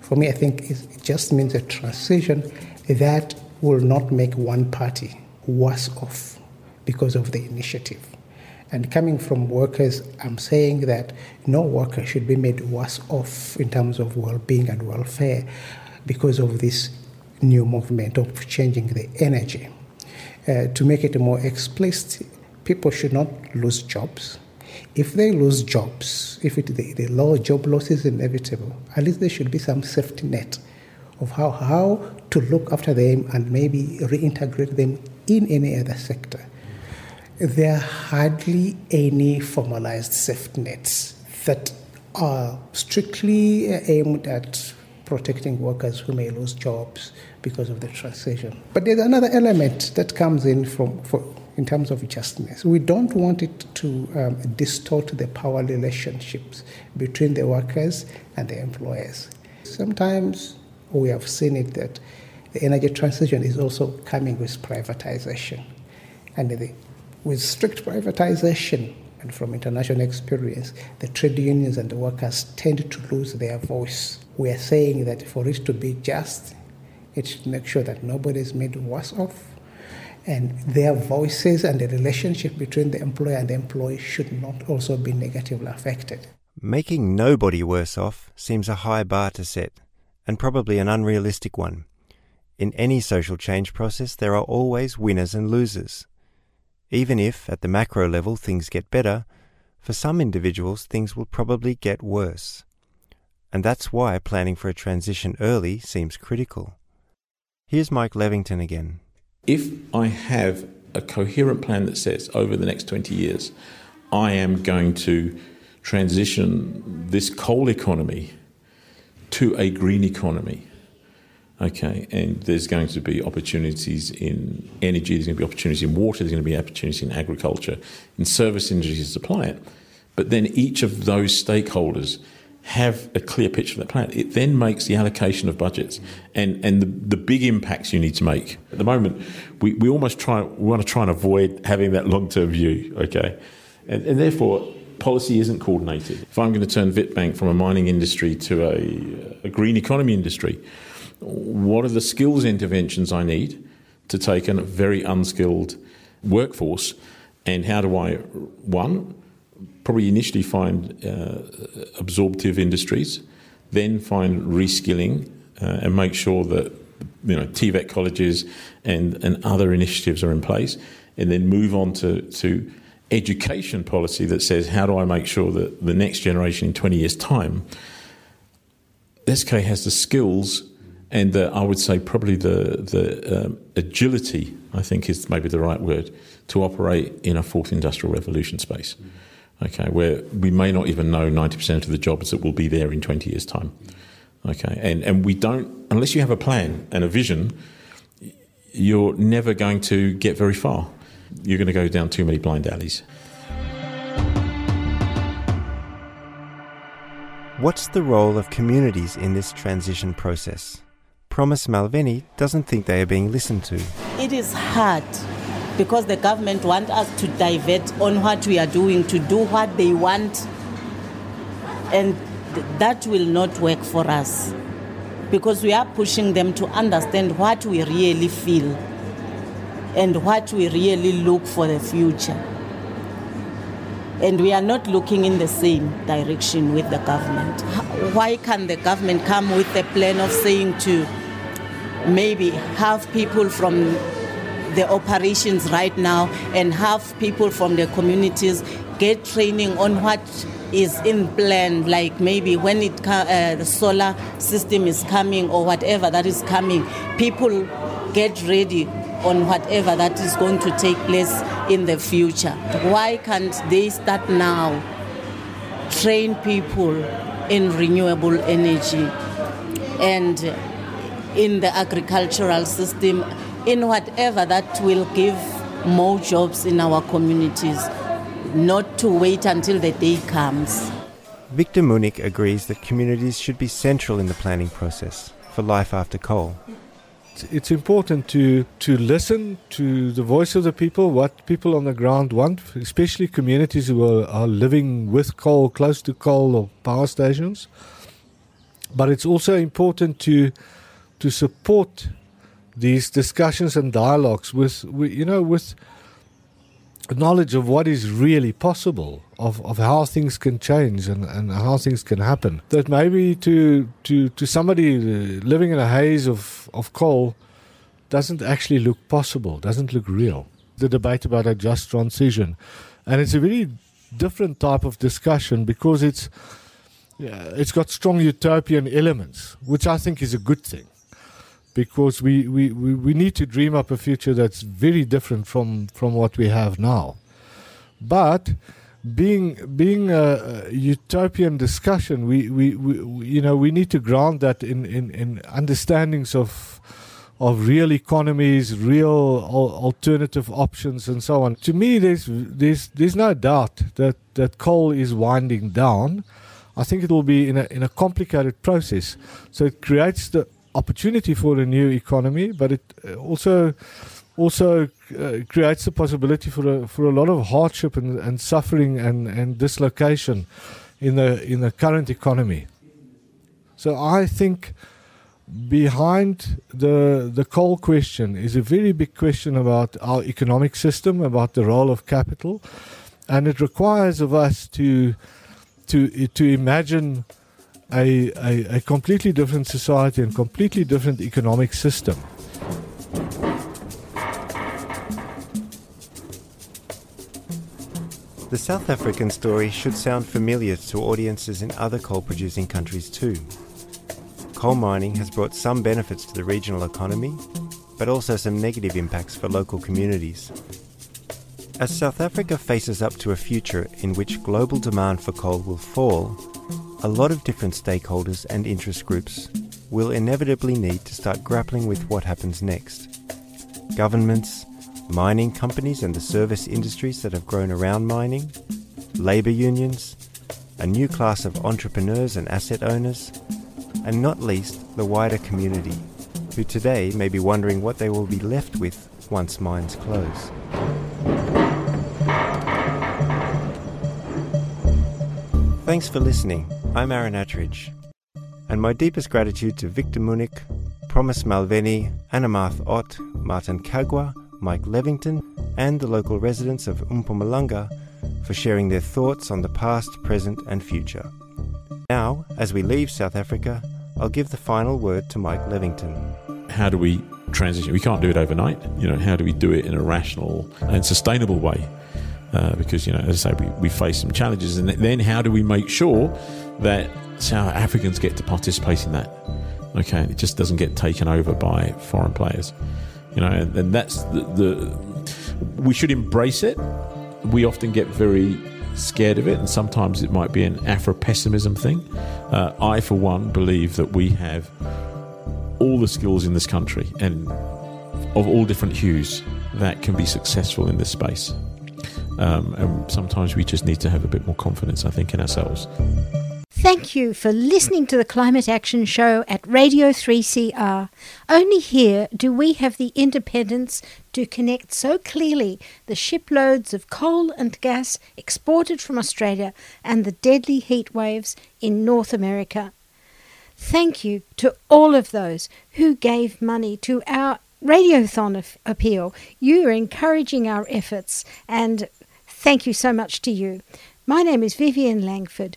Speaker 20: For me, I think it just means a transition that will not make one party worse off because of the initiative. And coming from workers, I'm saying that no worker should be made worse off in terms of well being and welfare because of this new movement of changing the energy. Uh, to make it more explicit, people should not lose jobs. If they lose jobs, if it, the, the low job loss is inevitable, at least there should be some safety net of how, how to look after them and maybe reintegrate them in any other sector. There are hardly any formalized safety nets that are strictly aimed at protecting workers who may lose jobs because of the transition. But there's another element that comes in from for, in terms of justness. We don't want it to um, distort the power relationships between the workers and the employers. Sometimes we have seen it that the energy transition is also coming with privatization. And the, with strict privatization, and from international experience, the trade unions and the workers tend to lose their voice. We are saying that for it to be just, it should make sure that nobody is made worse off, and their voices and the relationship between the employer and the employee should not also be negatively affected.
Speaker 17: Making nobody worse off seems a high bar to set, and probably an unrealistic one. In any social change process, there are always winners and losers. Even if, at the macro level, things get better, for some individuals things will probably get worse. And that's why planning for a transition early seems critical. Here's Mike Levington again.
Speaker 18: If I have a coherent plan that says over the next 20 years, I am going to transition this coal economy to a green economy. Okay, and there's going to be opportunities in energy, there's going to be opportunities in water, there's going to be opportunities in agriculture, in service industries to supply it. But then each of those stakeholders have a clear picture of that plan. It then makes the allocation of budgets and, and the, the big impacts you need to make. At the moment, we, we almost try we want to try and avoid having that long term view, okay? And, and therefore, policy isn't coordinated. If I'm going to turn Witbank from a mining industry to a, a green economy industry, what are the skills interventions I need to take a very unskilled workforce? And how do I, one, probably initially find uh, absorptive industries, then find reskilling uh, and make sure that you know TVET colleges and, and other initiatives are in place, and then move on to, to education policy that says how do I make sure that the next generation in 20 years' time, SK has the skills and the, I would say probably the, the um, agility, I think is maybe the right word, to operate in a fourth industrial revolution space. Okay, where we may not even know 90% of the jobs that will be there in 20 years' time. Okay, and, and we don't, unless you have a plan and a vision, you're never going to get very far. You're going to go down too many blind alleys.
Speaker 17: What's the role of communities in this transition process? Promise Malveni doesn't think they are being listened to.
Speaker 21: It is hard because the government want us to divert on what we are doing, to do what they want. And that will not work for us because we are pushing them to understand what we really feel and what we really look for the future. and we are not looking in the same direction with the government. Why can't the government come with a plan of saying to maybe have people from the operations right now and have people from the communities get training on what is in plan like maybe when it uh, the solar system is coming or whatever that is coming people get ready on whatever that is going to take place in the future. Why can't they start now? Train people in renewable energy. And in the agricultural system in whatever that will give more jobs in our communities, not to wait until the day comes.
Speaker 17: Victor Munnik agrees that communities should be central in the planning process for life after coal.
Speaker 22: It's important to, to listen to the voice of the people, what people on the ground want, especially communities who are, are living with coal, close to coal or power stations. But it's also important to, to support these discussions and dialogues with, with you know with knowledge of what is really possible of, of how things can change and, and how things can happen. That maybe to to to somebody uh, living in a haze of, of coal doesn't actually look possible doesn't look real. The debate about a just transition. And it's a very different type of discussion because it's yeah, it's got strong utopian elements which I think is a good thing because we, we, we, we need to dream up a future that's very different from, from what we have now. But being being a, utopian discussion, we, we, we, you know we need to ground that in, in, in understandings of of real economies, real alternative options, and so on. To me, there's there's there's no doubt that, that coal is winding down. I think it will be in a in a complicated process. So it creates the opportunity for a new economy, but it uh, also also uh, creates the possibility for a, for a lot of hardship and, and suffering and, and dislocation in the in the current economy. So I think behind the the coal question is a very big question about our economic system, about the role of capital, and it requires of us to to to imagine a, a, a completely different society and completely different economic system.
Speaker 17: The South African story should sound familiar to audiences in other coal producing countries too. Coal mining has brought some benefits to the regional economy, but also some negative impacts for local communities. As South Africa faces up to a future in which global demand for coal will fall, a lot of different stakeholders and interest groups will inevitably need to start grappling with what happens next. Governments, mining companies and the service industries that have grown around mining, labour unions, a new class of entrepreneurs and asset owners, and not least the wider community, who today may be wondering what they will be left with once mines close. Thanks for listening. I'm Aaron Atteridge, and my deepest gratitude to Victor Munnik, Promise Malveni, Anamath Ott, Martin Kagwa, Mike Levington, and the local residents of Mpumalanga for sharing their thoughts on the past, present, and future. Now, as we leave South Africa, I'll give the final word to Mike Levington.
Speaker 18: How do we transition? We can't do it overnight. You know, how do we do it in a rational and sustainable way? Uh, because you know, as I say, we, we face some challenges, and then how do we make sure that South Africans get to participate in that? Okay, it just doesn't get taken over by foreign players, you know, and, and that's the, the we should embrace it. We often get very scared of it, and sometimes it might be an Afro pessimism thing. Uh, I, for one, believe that we have all the skills in this country and of all different hues that can be successful in this space. Um, and sometimes we just need to have a bit more confidence, I think, in ourselves.
Speaker 1: Thank you for listening to the Climate Action Show at Radio 3CR. Only here do we have the independence to connect so clearly the shiploads of coal and gas exported from Australia and the deadly heat waves in North America. Thank you to all of those who gave money to our Radiothon appeal. You are encouraging our efforts and Thank you so much to you. My name is Vivian Langford.